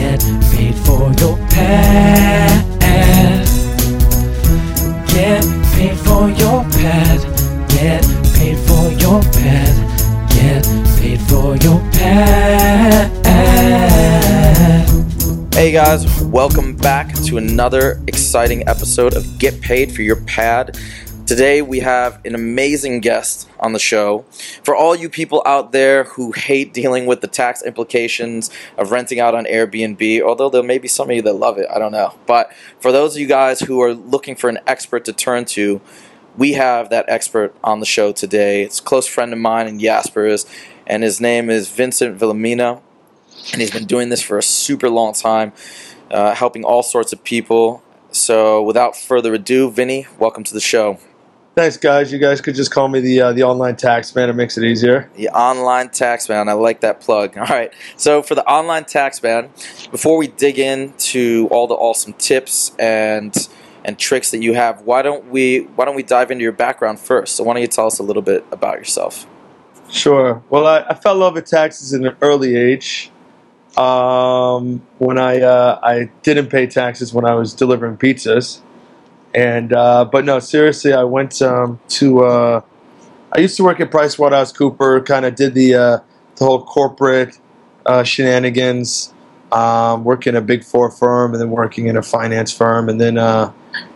Get paid for your. Get paid for your. Get paid for your. Get paid for your. Hey guys, welcome back to another exciting episode of Get Paid for Your Pad. Today we have an amazing guest on the show. For all you people out there who hate dealing with the tax implications of renting out on Airbnb, although there may be some of you that love it, I don't know. But for those of you guys who are looking for an expert to turn to, we have that expert on the show today. It's a close friend of mine and Jasper's, and his name is Vincent Villamena. And he's been doing this for a super long time, uh, helping all sorts of people. So without further ado, Vinny, welcome to the show. Thanks, guys. You guys could just call me the uh, the online tax man. It makes it easier. The online tax man. I like that plug. All right. So for the online tax man, before we dig into all the awesome tips and and tricks that you have, why don't we why don't we dive into your background first? So why don't you tell us a little bit about yourself? Sure. Well, I, I fell in love with taxes at an early age. Um, when I uh, I didn't pay taxes when I was delivering pizzas, and uh, but no, seriously, I went um, to. Uh, I used to work at PricewaterhouseCooper. Kind of did the uh, the whole corporate uh, shenanigans. Um, working in a big four firm, and then working in a finance firm, and then uh,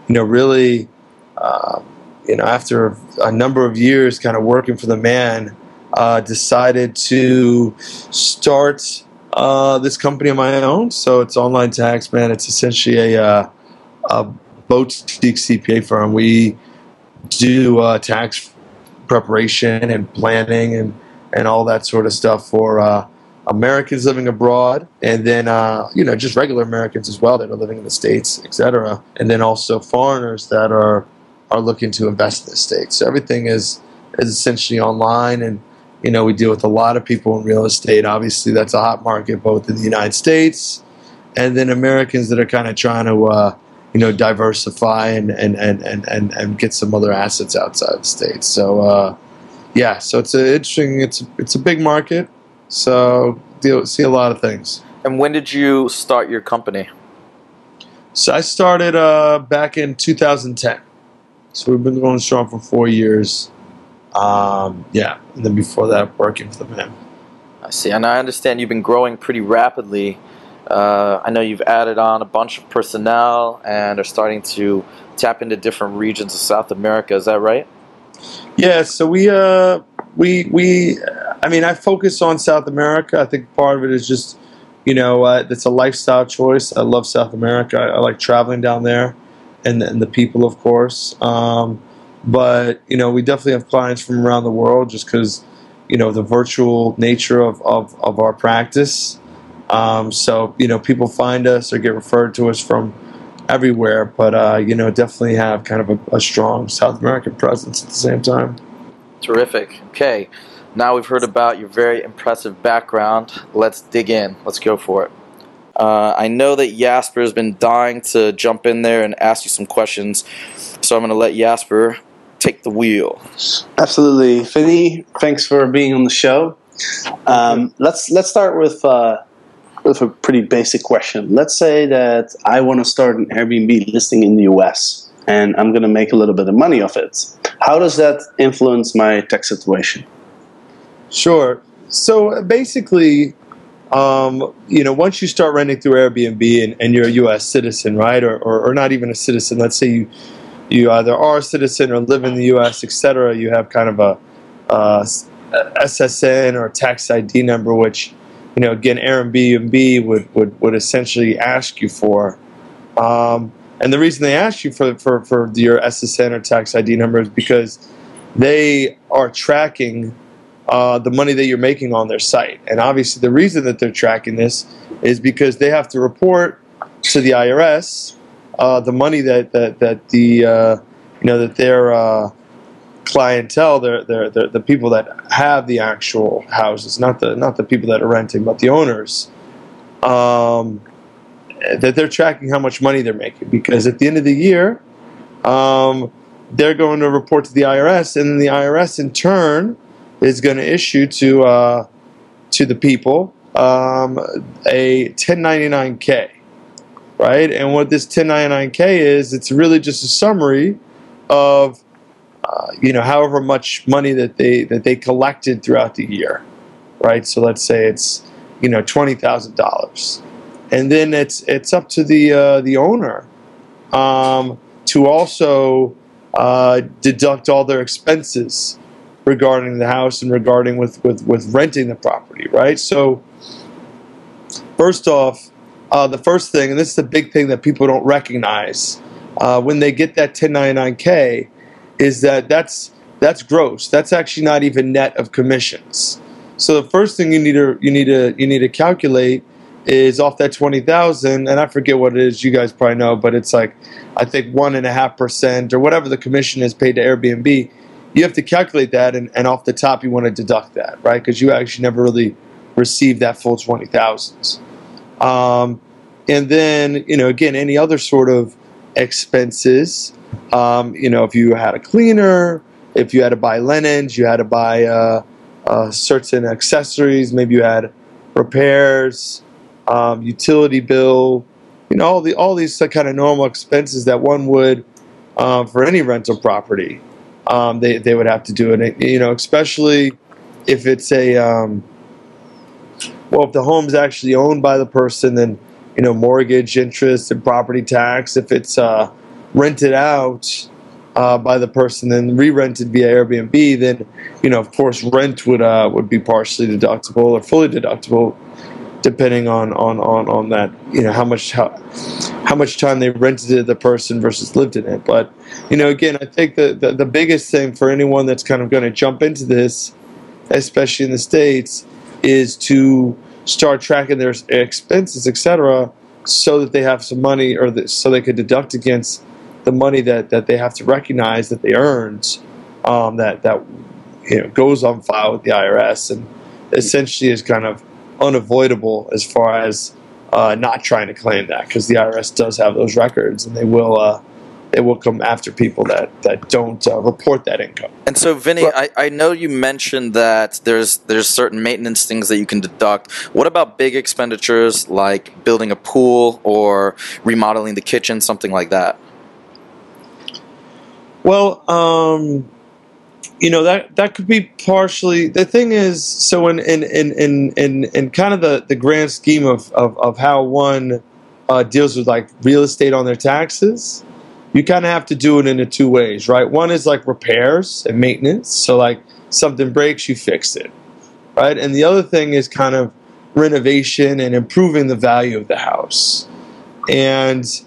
you know really, uh, you know, after a number of years, kind of working for the man, uh, decided to start this company of my own. So it's online tax man. It's essentially a, a boutique CPA firm. We do uh, tax preparation and planning and, and all that sort of stuff for uh, Americans living abroad, and then uh, you know just regular Americans as well that are living in the states, etc. And then also foreigners that are are looking to invest in the states. So everything is is essentially online and you know, we deal with a lot of people in real estate. Obviously, that's a hot market both in the United States and then Americans that are kind of trying to, uh, you know, diversify and, and, and, and, and, get some other assets outside the states. So, uh, yeah, so it's a interesting. It's it's a big market. So deal see a lot of things. And when did you start your company? So I started uh, back in 2010. So we've been going strong for four years. Um, yeah, and then before that, working for the man. I see, and I understand you've been growing pretty rapidly. Uh, I know you've added on a bunch of personnel and are starting to tap into different regions of South America. Is that right? Yeah. So we, uh, we, we. I mean, I focus on South America. I think part of it is just, you know, uh, it's a lifestyle choice. I love South America. I, I like traveling down there, and, and the people, of course. Um, but you know we definitely have clients from around the world just because you know the virtual nature of, of, of our practice um, so you know people find us or get referred to us from everywhere but uh, you know definitely have kind of a, a strong south american presence at the same time terrific okay now we've heard about your very impressive background let's dig in let's go for it uh, I know that Jasper has been dying to jump in there and ask you some questions, so I'm going to let Jasper take the wheel. Absolutely, Vinny. Thanks for being on the show. Um, let's let's start with uh, with a pretty basic question. Let's say that I want to start an Airbnb listing in the U.S. and I'm going to make a little bit of money off it. How does that influence my tax situation? Sure. So basically, um, you know, once you start renting through Airbnb and, and you're a U.S. citizen, right, or, or, or, not even a citizen, let's say you you either are a citizen or live in the U.S., etc., you have kind of a, a SSN or tax ID number, which you know again Airbnb would, would, would essentially ask you for. Um, and the reason they ask you for, for, for your SSN or tax ID number is because they are tracking uh, the money that you're making on their site. And obviously, the reason that they're tracking this is because they have to report to the IRS uh, the money that that that the uh, you know that their uh, clientele, they're, they're, they're the people that have the actual houses, not the not the people that are renting, but the owners. Um, that they're tracking how much money they're making because at the end of the year, um, they're going to report to the IRS, and the IRS in turn is going to issue to uh, to the people um, a 1099K, right? And what this 1099K is, it's really just a summary of uh, you know however much money that they that they collected throughout the year, right? So let's say it's you know twenty thousand dollars, and then it's it's up to the uh, the owner um, to also uh, deduct all their expenses regarding the house and regarding with, with, with renting the property, right? So, first off, uh, the first thing, and this is the big thing that people don't recognize uh, when they get that 1099K, is that that's that's gross. That's actually not even net of commissions. So the first thing you need to you need to you need to calculate is off that twenty thousand, and I forget what it is. You guys probably know, but it's like I think one and a half percent or whatever the commission is paid to Airbnb. You have to calculate that, and, and off the top you want to deduct that, right? Because you actually never really received that full twenty thousands. Um, and then you know again any other sort of expenses. Um, you know if you had a cleaner, if you had to buy linens, you had to buy uh, uh, certain accessories. Maybe you had repairs um, utility bill, you know, all the all these kind of normal expenses that one would um, for any rental property. Um, they they would have to do it, you know, especially if it's a um, well, if the home's actually owned by the person, then you know, mortgage interest and property tax. If it's uh, rented out. Uh, by the person, then re-rented via Airbnb, then you know, of course, rent would uh, would be partially deductible or fully deductible depending on, on, on, on that, you know, how much how, how much time they rented it the person versus lived in it. But, you know, again, I think the, the, the biggest thing for anyone that's kind of going to jump into this, especially in the States, is to start tracking their expenses, etc., so that they have some money or the, so they could deduct against the money that, that they have to recognize that they earned um, that, that you know, goes on file with the IRS and essentially is kind of unavoidable as far as uh, not trying to claim that because the IRS does have those records and they will uh, they will come after people that that don't uh, report that income. And so, Vinny, I, I know you mentioned that there's there's certain maintenance things that you can deduct. What about big expenditures like building a pool or remodeling the kitchen, something like that? Well, um, you know that that could be partially the thing is so in in in in in, in kind of the the grand scheme of of, of how one uh, deals with like real estate on their taxes you kind of have to do it in a two ways right one is like repairs and maintenance so like something breaks you fix it right and the other thing is kind of renovation and improving the value of the house and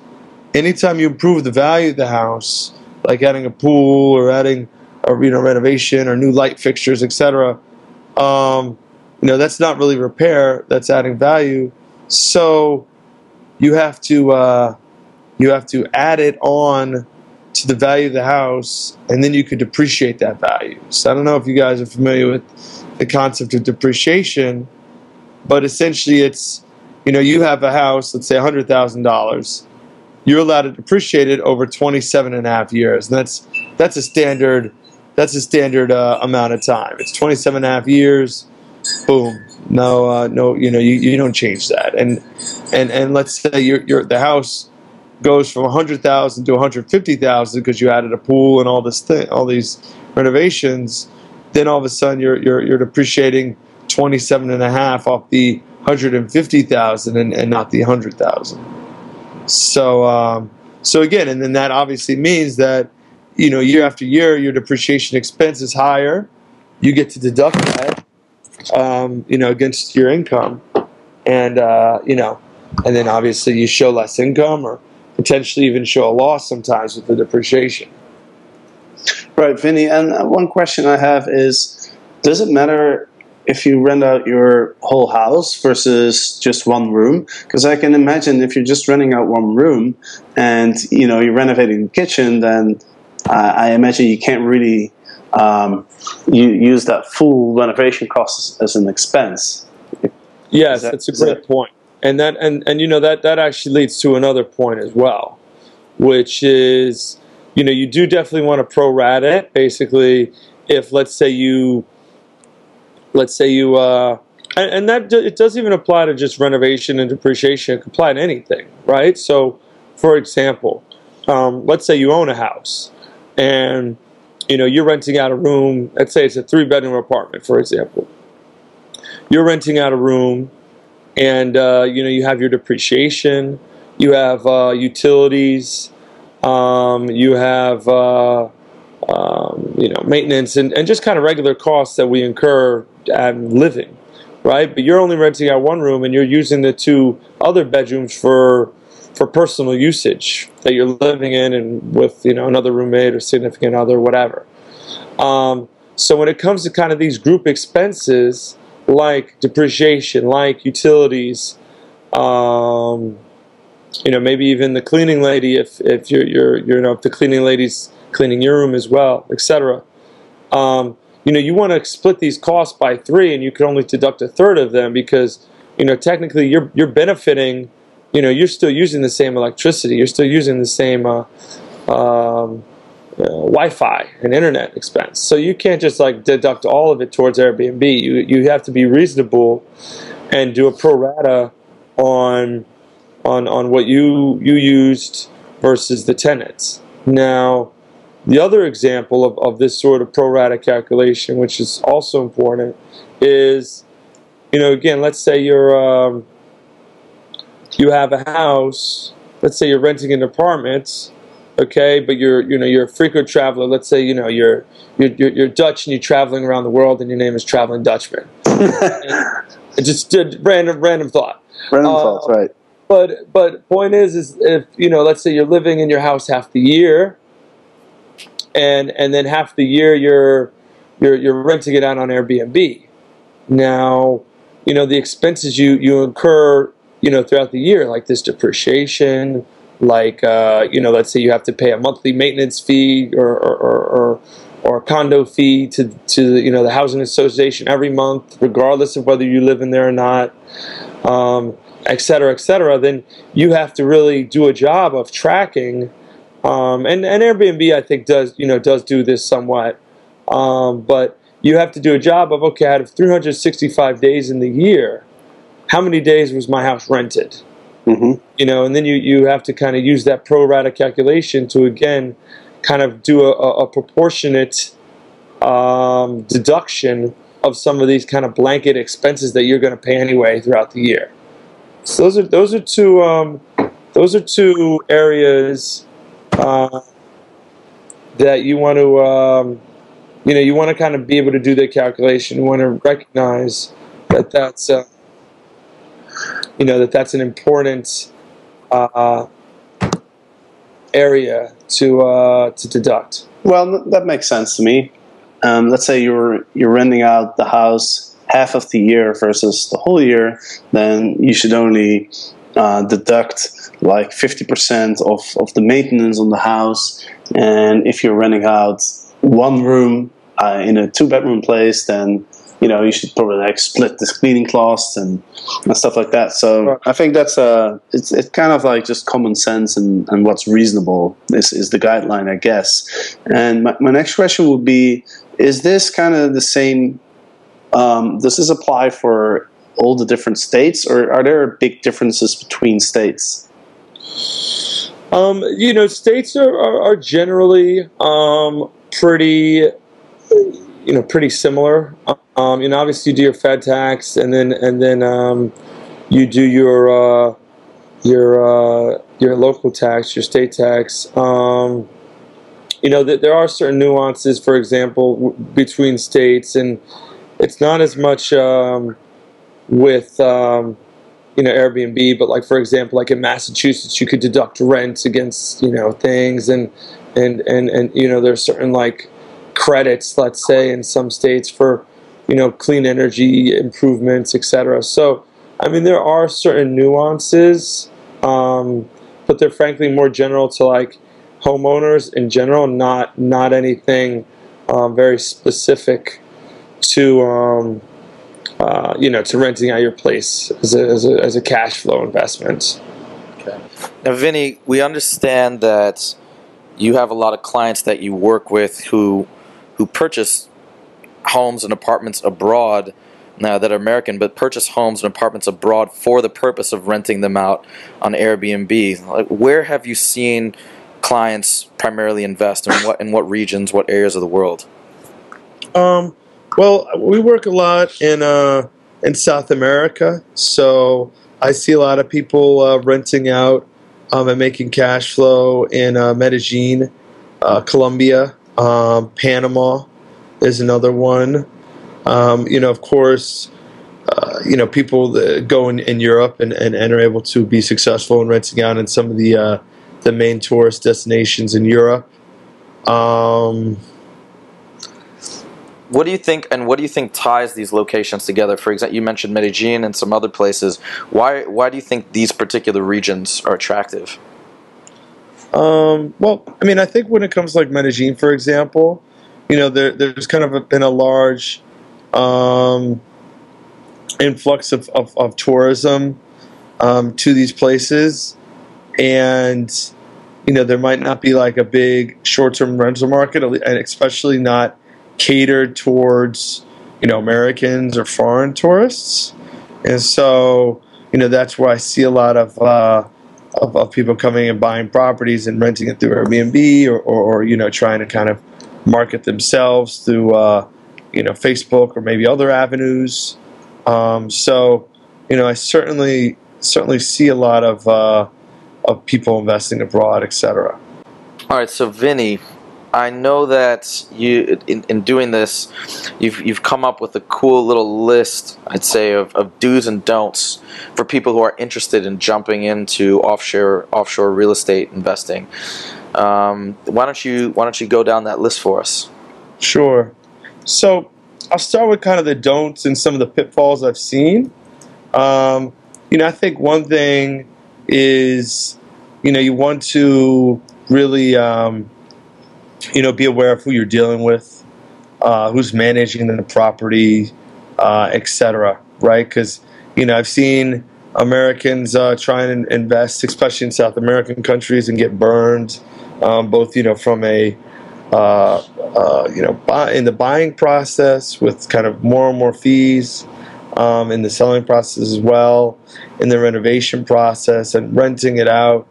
anytime you improve the value of the house like adding a pool or adding a you know renovation or new light fixtures, etc. Um, you know that's not really repair; that's adding value. So you have to uh, you have to add it on to the value of the house, and then you could depreciate that value. So I don't know if you guys are familiar with the concept of depreciation, but essentially it's you know you have a house, let's say hundred thousand dollars. You're allowed to depreciate it over 27 and a half years. And that's that's a standard that's a standard uh, amount of time. It's 27 and a half years. Boom. No, uh, no, you know, you, you don't change that. And and and let's say you're, you're the house goes from 100,000 to 150,000 because you added a pool and all this thing, all these renovations. Then all of a sudden you're you're you're depreciating 27 and a half off the 150,000 and, and not the 100,000. So um, so again, and then that obviously means that you know, year after year, your depreciation expense is higher. You get to deduct that, um, you know, against your income, and uh, you know, and then obviously you show less income or potentially even show a loss sometimes with the depreciation. Right, Vinny. And one question I have is: Does it matter if you rent out your whole house versus just one room? Because I can imagine if you're just renting out one room and you know you're renovating the kitchen, then uh, I imagine you can't really um, you use that full renovation cost as, as an expense. Yes, Is that- that's a great that- point. And that and, and you know that that actually leads to another point as well, which is you know you do definitely want to prorate it. Basically, if let's say you let's say you uh, and, and that it doesn't even apply to just renovation and depreciation. It can apply to anything, right? So, for example, um, let's say you own a house and you know you're renting out a room. Let's say it's a three bedroom apartment, for example. You're renting out a room and uh, you know you have your depreciation, you have uh, utilities, um, you have uh, um, you know maintenance and, and just kind of regular costs that we incur at living, right? But you're only renting out one room and you're using the two other bedrooms for for personal usage that you're living in and with you know another roommate or significant other, whatever. Um, so when it comes to kind of these group expenses like depreciation, like utilities, um, you know, maybe even the cleaning lady if, if you're, you're, you know, if the cleaning lady's cleaning your room as well, etc. Um, you know, you want to split these costs by three, and you can only deduct a third of them because, you know, technically you're you're benefiting. You know, you're still using the same electricity. You're still using the same uh, um, uh, Wi-Fi and internet expense. So you can't just like deduct all of it towards Airbnb. You you have to be reasonable and do a pro rata on on on what you you used versus the tenants. Now, the other example of, of this sort of pro rata calculation, which is also important, is you know again, let's say you're um, you have a house. Let's say you're renting an apartment okay but you're you know you're a frequent traveler. Let's say you know you're you're, you're, dutch and you're traveling around the world and your name is traveling dutchman. It just did random random thought. Random Uh, thoughts, right? but but point is is if you know let's say you're living in your house half the year and and then half the year you're you're you're renting it out on Airbnb. Now you know the expenses you you incur you know throughout the year like this depreciation like uh, you know let's say you have to pay a monthly maintenance fee or or, or, or a condo fee to, to you know the housing association every month, regardless of whether you live in there or not, um, et cetera, et cetera, then you have to really do a job of tracking. Um, and, and Airbnb, I think, does you know does do this somewhat, um, but you have to do a job of okay, out of 365 days in the year, how many days was my house rented? Hmm you know, and then you, you have to kind of use that pro rata calculation to again kind of do a, a, a proportionate um, deduction of some of these kind of blanket expenses that you're going to pay anyway throughout the year. So those are those are two um, those are two areas uh, that you want to um, you know you want to kind of be able to do the calculation. You want to recognize that that's uh, you know that that's an important uh, area to uh, to deduct. Well, that makes sense to me. Um, let's say you're you're renting out the house half of the year versus the whole year, then you should only uh, deduct like fifty percent of of the maintenance on the house. And if you're renting out one room uh, in a two bedroom place, then you know you should probably like split the cleaning costs and, and stuff like that. So Right. I think that's uh it's it's kind of like just common sense and, and what's reasonable is, is the guideline, I guess. And my, my next question would be: Is this kind of the same? Um, does this apply for all the different states, or are there big differences between states? Um, you know, states are, are, are generally um, pretty, you know, pretty similar. Um, you know, obviously you do your Fed tax, and then and then um, you do your uh, your uh, your local tax, your state tax. Um, you know, th- there are certain nuances, for example, w- between states, and it's not as much um, with um, you know Airbnb, but like for example, like in Massachusetts, you could deduct rent against you know things, and and and and you know there's certain like credits, let's say, in some states for you know, clean energy improvements, etc. So, I mean, there are certain nuances, um, but they're frankly more general to like homeowners in general, not not anything um, very specific to um, uh, you know to renting out your place as a, as a, as a cash flow investment. Okay. Now, Vinny, we understand that you have a lot of clients that you work with who who purchase homes and apartments abroad now that are American, but purchase homes and apartments abroad for the purpose of renting them out on Airbnb. Like, where have you seen clients primarily invest, and what in what regions, what areas of the world? Um, well, we work a lot in uh, in South America, so I see a lot of people uh, renting out um, and making cash flow in uh, Medellin, uh, Colombia, um, Panama is another one. Um, you know, of course, uh, you know people that go in, in Europe and, and, and are able to be successful in renting out in some of the uh, the main tourist destinations in Europe. Um, What do you think, and what do you think ties these locations together? For example, you mentioned Medellin and some other places. Why why do you think these particular regions are attractive? Um, well, I mean, I think when it comes to like Medellin, for example, you know, there, there's kind of a, been a large um, influx of, of, of tourism um, to these places, and you know, there might not be like a big short-term rental market, and especially not catered towards you know Americans or foreign tourists, and so you know that's where I see a lot of. Uh, of, of people coming and buying properties and renting it through Airbnb or, or, or you know trying to kind of market themselves through uh, you know Facebook or maybe other avenues. Um, so you know I certainly certainly see a lot of uh, of people investing abroad, etc. All right, so Vinny, I know that you in, in doing this, you've you've come up with a cool little list, I'd say, of, of do's and don'ts for people who are interested in jumping into offshore offshore real estate investing. Um, why don't you why don't you go down that list for us? Sure. So I'll start with kind of the don'ts and some of the pitfalls I've seen. Um, you know, I think one thing is, you know, you want to really, um, you know, be aware of who you're dealing with, uh, who's managing the property, uh, etc. Right? Because you know, I've seen Americans uh, try and invest, especially in South American countries, and get burned, um, both you know from a uh, uh, you know buy, in the buying process with kind of more and more fees, um, in the selling process as well, in the renovation process and renting it out.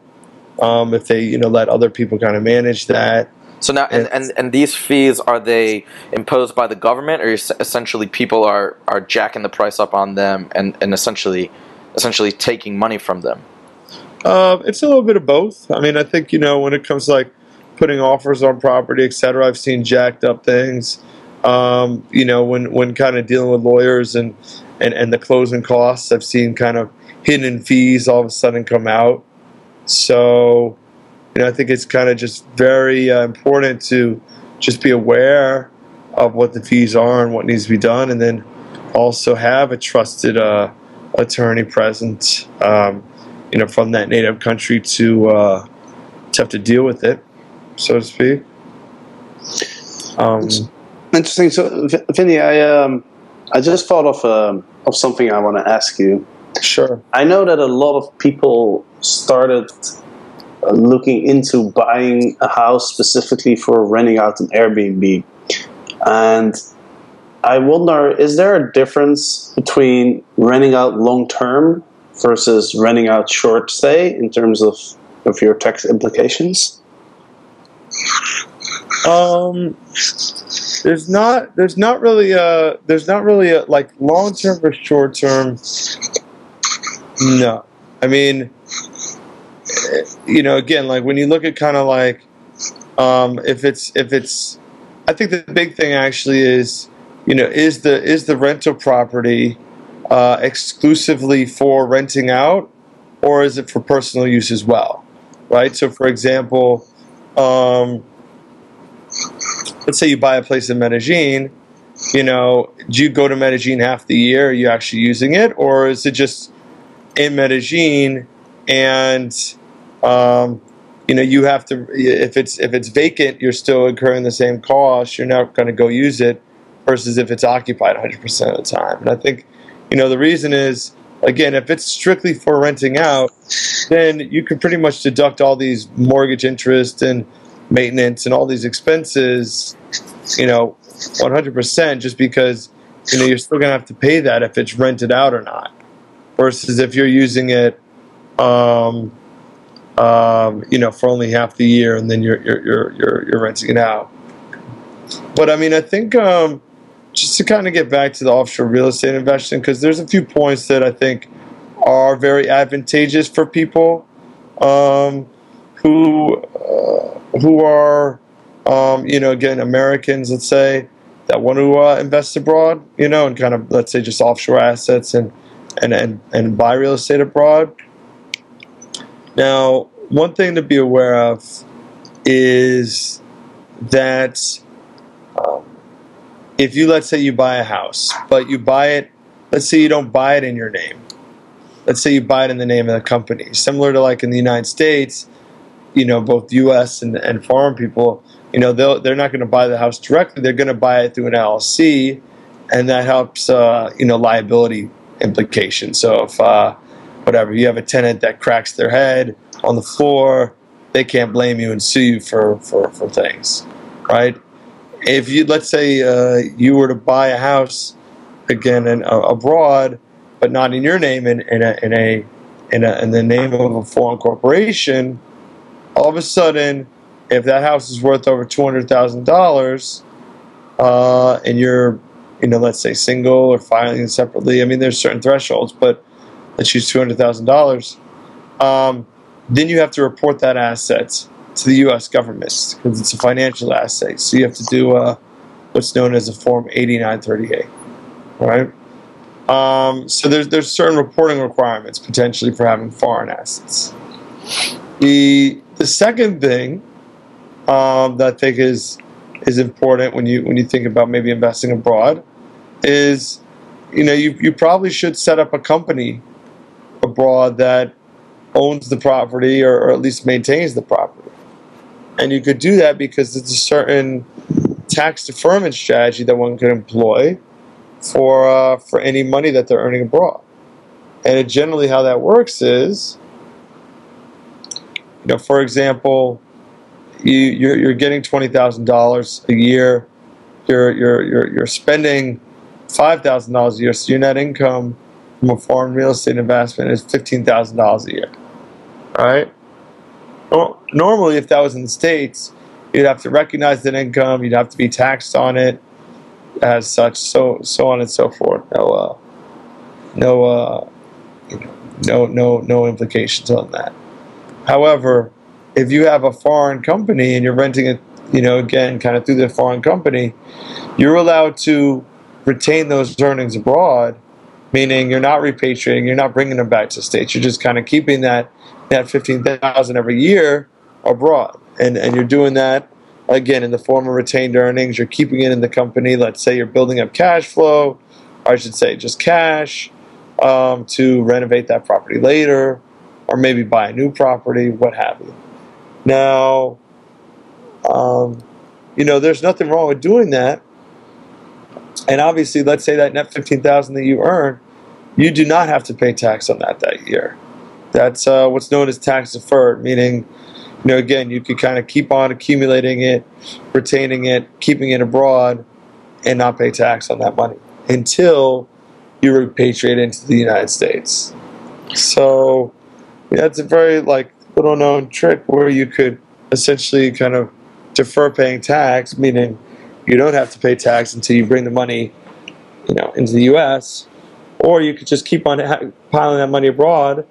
Um, if they you know let other people kind of manage that. So now, and, and, and these fees are they imposed by the government, or essentially people are, are jacking the price up on them and, and essentially essentially taking money from them? Uh, it's a little bit of both. I mean, I think you know when it comes to like putting offers on property, etc. I've seen jacked up things. Um, you know, when when kind of dealing with lawyers and, and and the closing costs, I've seen kind of hidden fees all of a sudden come out. So, you know, I think it's kind of just very uh, important to just be aware of what the fees are and what needs to be done, and then also have a trusted uh, attorney present, um, you know, from that native country to uh, to have to deal with it, so to speak. Um, Interesting. So, Vinny, I um, I just thought of um, of something I want to ask you. sure. I know that a lot of people started looking into buying a house specifically for renting out an Airbnb, and I wonder: is there a difference between renting out long term versus renting out short stay in terms of of your tax implications? Um, there's not there's not really a there's not really a like long term or short term. No, I mean, you know, again, like when you look at kind of like, um, if it's if it's, I think the big thing actually is, you know, is the is the rental property uh, exclusively for renting out, or is it for personal use as well, right? So, for example, um, let's say you buy a place in Medellin you know, do you go to Medellin half the year? Are you actually using it, or is it just in Medellin and um, you know you have to if it's if it's vacant, you're still incurring the same cost. You're not going to go use it versus if it's occupied 100% of the time. And I think you know the reason is again if it's strictly for renting out, then you can pretty much deduct all these mortgage interest and maintenance and all these expenses, you know, 100% just because you know you're still going to have to pay that if it's rented out or not versus if you're using it um, um, you know for only half the year and then you're you're you're you're, you're renting it out but i mean i think um, just to kind of get back to the offshore real estate investing because there's a few points that i think are very advantageous for people um, who uh, who are um, you know again americans let's say that want to uh, invest abroad you know and kind of let's say just offshore assets and and, and, and buy real estate abroad. Now, one thing to be aware of is that um, if you, let's say, you buy a house, but you buy it, let's say you don't buy it in your name. Let's say you buy it in the name of the company. Similar to like in the United States, you know, both U.S. and, and foreign people, you know, they're not going to buy the house directly. They're going to buy it through an LLC, and that helps, uh, you know, liability implications. So if uh, whatever you have a tenant that cracks their head on the floor, they can't blame you and sue you for for, for things, right? If you let's say uh, you were to buy a house again in, uh, abroad, but not in your name, in, in a in a in a in the name of a foreign corporation, all of a sudden, if that house is worth over two hundred thousand dollars, uh, and you're you know, let's say single or filing separately. I mean, there's certain thresholds, but let's use two hundred thousand um, dollars. Then you have to report that asset to the U.S. government because it's a financial asset. So you have to do uh, what's known as a Form 8938. All right. Um, so there's there's certain reporting requirements potentially for having foreign assets. The the second thing um, that I think is is important when you when you think about maybe investing abroad is you know you, you probably should set up a company abroad that owns the property or, or at least maintains the property and you could do that because it's a certain tax deferment strategy that one could employ for uh, for any money that they're earning abroad and generally how that works is you know for example you, you're, you're getting twenty thousand dollars a year. You're you're you're you're spending five thousand dollars a year. So your net income from a foreign real estate investment is fifteen thousand dollars a year. Right. Normally, if that was in the states, you'd have to recognize that income. You'd have to be taxed on it as such. So so on and so forth. No uh, no uh, no no no implications on that. However, if you have a foreign company and you're renting it, you know, again, kind of through the foreign company, you're allowed to retain those earnings abroad, meaning you're not repatriating, you're not bringing them back to the states. You're just kind of keeping that that fifteen thousand every year abroad, and and you're doing that again in the form of retained earnings. You're keeping it in the company. Let's say you're building up cash flow, or I should say just cash, um, to renovate that property later, or maybe buy a new property, what have you. Now, um, you know, there's nothing wrong with doing that. And obviously, let's say that net fifteen thousand that you earn, you do not have to pay tax on that that year. That's uh, what's known as tax deferred, meaning, you know, again, you could kind of keep on accumulating it, retaining it, keeping it abroad, and not pay tax on that money until you repatriate into the United States. So, yeah, a very like little known trick where you could essentially kind of defer paying tax, meaning you don't have to pay tax until you bring the money, you know, into the U.S. Or you could just keep on piling that money abroad,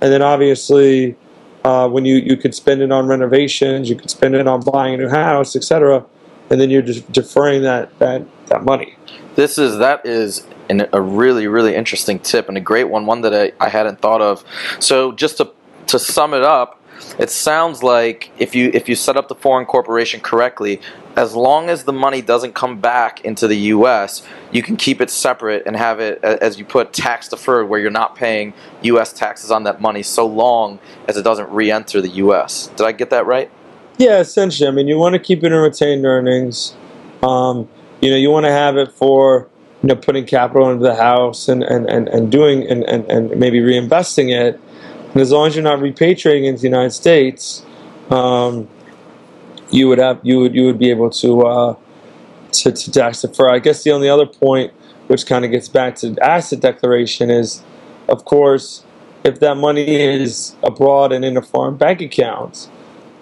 and then obviously, uh, when you you could spend it on renovations, you could spend it on buying a new house, etc., and then you're just deferring that that that money. This is that is an, a really really interesting tip and a great one, one that I, I hadn't thought of. So just to to sum it up, it sounds like if you if you set up the foreign corporation correctly, as long as the money doesn't come back into the U.S., you can keep it separate and have it, as you put, tax deferred, where you're not paying U.S. taxes on that money so long as it doesn't re-enter the U.S. Did I get that right? Yeah, essentially. I mean, you want to keep it in retained earnings. Um, you know, you want to have it for you know putting capital into the house and and, and, and doing and, and, and maybe reinvesting it. And as long as you're not repatriating into the United States, um, you would have you would you would be able to uh, to, to tax defer. I guess the only other point, which kind of gets back to asset declaration, is of course if that money is abroad and in a foreign bank account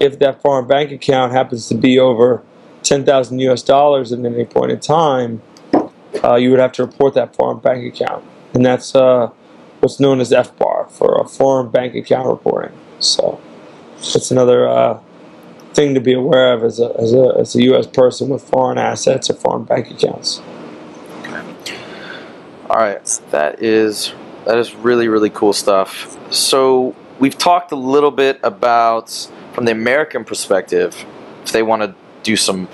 if that foreign bank account happens to be over 10,000 US dollars at any point in time, uh, you would have to report that foreign bank account. And that's uh, what's known as FBAR for a foreign bank account reporting. So it's another uh, thing to be aware of as a, as, a, as a US person with foreign assets or foreign bank accounts. All right, that is that is really really cool stuff. So we've talked a little bit about from the American perspective, if they want to do some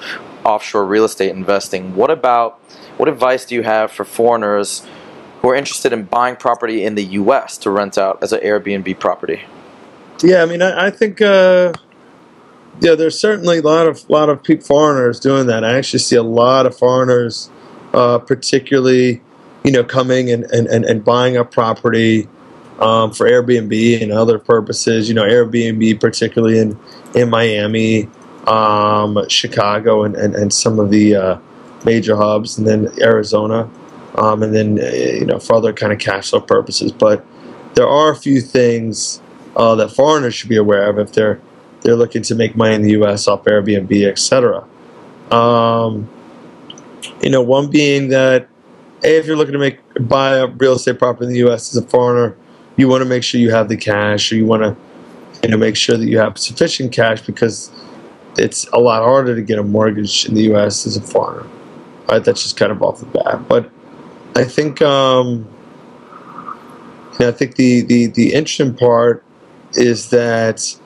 offshore real estate investing. What about what advice do you have for foreigners who are interested in buying property in the U.S. to rent out as an Airbnb property? Yeah, I mean, I, I think uh, yeah, there's certainly a lot of lot of foreigners doing that. I actually see a lot of foreigners, uh, particularly, you know, coming and, and, and, and buying a property um, for Airbnb and other purposes. You know, Airbnb, particularly in in Miami, um, Chicago, and, and, and some of the uh, major hubs, and then Arizona, um, and then uh, you know for other kind of cash flow purposes. But there are a few things uh, that foreigners should be aware of if they're they're looking to make money in the U.S. off Airbnb, etc. Um, you know, one being that if you're looking to make buy a real estate property in the U.S. as a foreigner, you want to make sure you have the cash, or you want to you know make sure that you have sufficient cash because it's a lot harder to get a mortgage in the U.S. as a foreigner. Right, that's just kind of off the bat. But I think um, you know, I think the, the the interesting part is that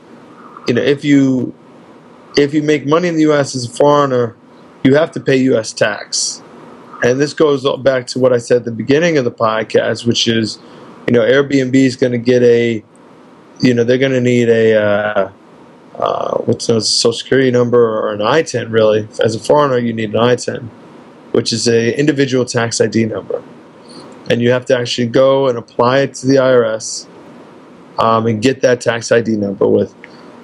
you know if you if you make money in the U.S. as a foreigner, you have to pay U.S. tax. And this goes back to what I said at the beginning of the podcast, which is, you know, Airbnb is going to get a, you know, they're going to need a, uh, uh, what's a social security number or an ITIN, really. As a foreigner, you need an ITIN, which is a individual tax ID number. And you have to actually go and apply it to the IRS um, and get that tax ID number with,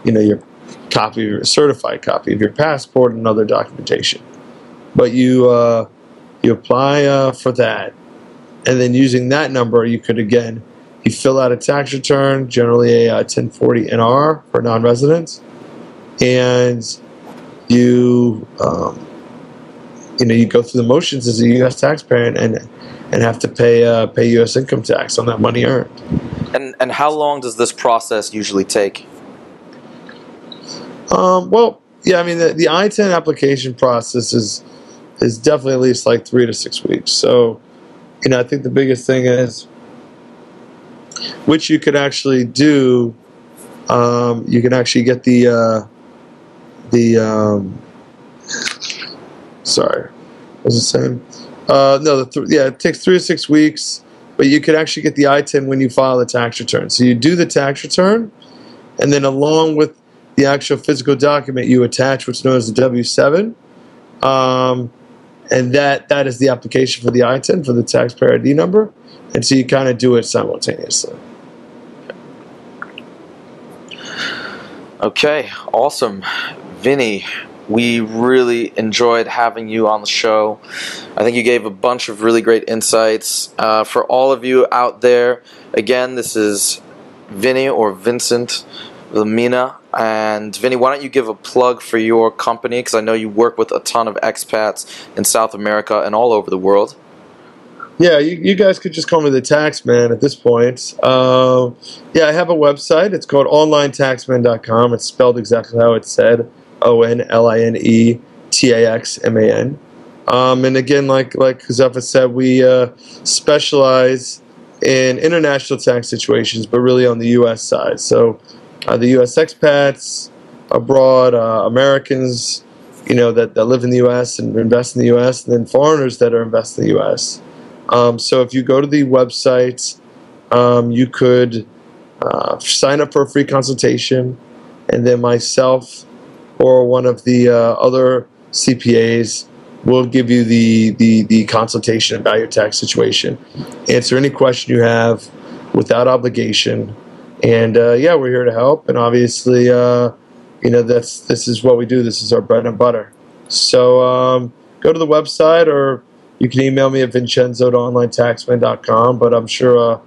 you know, your copy, your certified copy of your passport and other documentation. But you, uh, you apply uh, for that, and then using that number, you could again, you fill out a tax return, generally a uh, 1040 NR for non-residents, and you, um, you know, you go through the motions as a U.S. taxpayer and and have to pay uh, pay U.S. income tax on that money earned. And and how long does this process usually take? Um, well, yeah, I mean the, the ITIN application process is is definitely at least like three to six weeks. So, you know, I think the biggest thing is, which you could actually do, um, you can actually get the uh, the um, sorry, what was it saying? Uh, no, the th- yeah, it takes three to six weeks, but you could actually get the ITIN when you file the tax return. So you do the tax return, and then along with the actual physical document, you attach what's known as the W-7. Um, and that that is the application for the ITIN for the taxpayer ID number, and so you kind of do it simultaneously. Okay, awesome. Vinny, we really enjoyed having you on the show. I think you gave a bunch of really great insights. Uh, for all of you out there, again, this is Vinny or Vincent Lamina. And Vinny, why don't you give a plug for your company? Because I know you work with a ton of expats in South America and all over the world. Yeah, you, you guys could just call me the tax man at this point. Uh, yeah, I have a website. It's called onlinetaxman.com. It's spelled exactly how it's said O N L I N E T A X M A N. Um, and again, like like Huzefa said, we uh, specialize in international tax situations, but really on the U.S. side. So uh, the U.S. expats abroad, uh, Americans, you know, that, that live in the U.S. and invest in the U.S., and then foreigners that are investing in the U.S. Um, so if you go to the website, um, you could uh, sign up for a free consultation, and then myself or one of the uh, other CPAs will give you the, the, the consultation about your tax situation. Answer any question you have without obligation. And uh, yeah, we're here to help. And obviously, uh, you know, that's this is what we do. This is our bread and butter. So um, go to the website or you can email me at vincenzo at onlinetaxman.com. But I'm sure uh,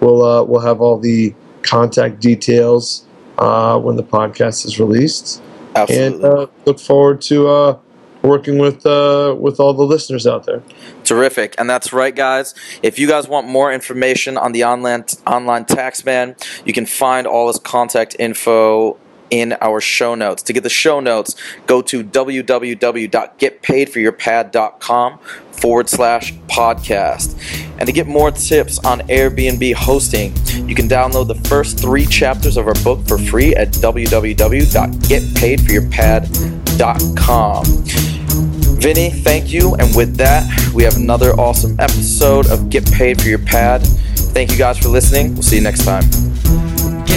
we'll, uh, we'll have all the contact details uh, when the podcast is released. Absolutely. And uh, look forward to uh, working with uh, with all the listeners out there. Terrific. And that's right, guys. If you guys want more information on the online, online tax man, you can find all his contact info in our show notes. To get the show notes, go to www.getpaidforyourpad.com forward slash podcast. And to get more tips on Airbnb hosting, you can download the first three chapters of our book for free at www.getpaidforyourpad.com. Vinny, thank you. And with that, we have another awesome episode of Get Paid for Your Pad. Thank you guys for listening. We'll see you next time.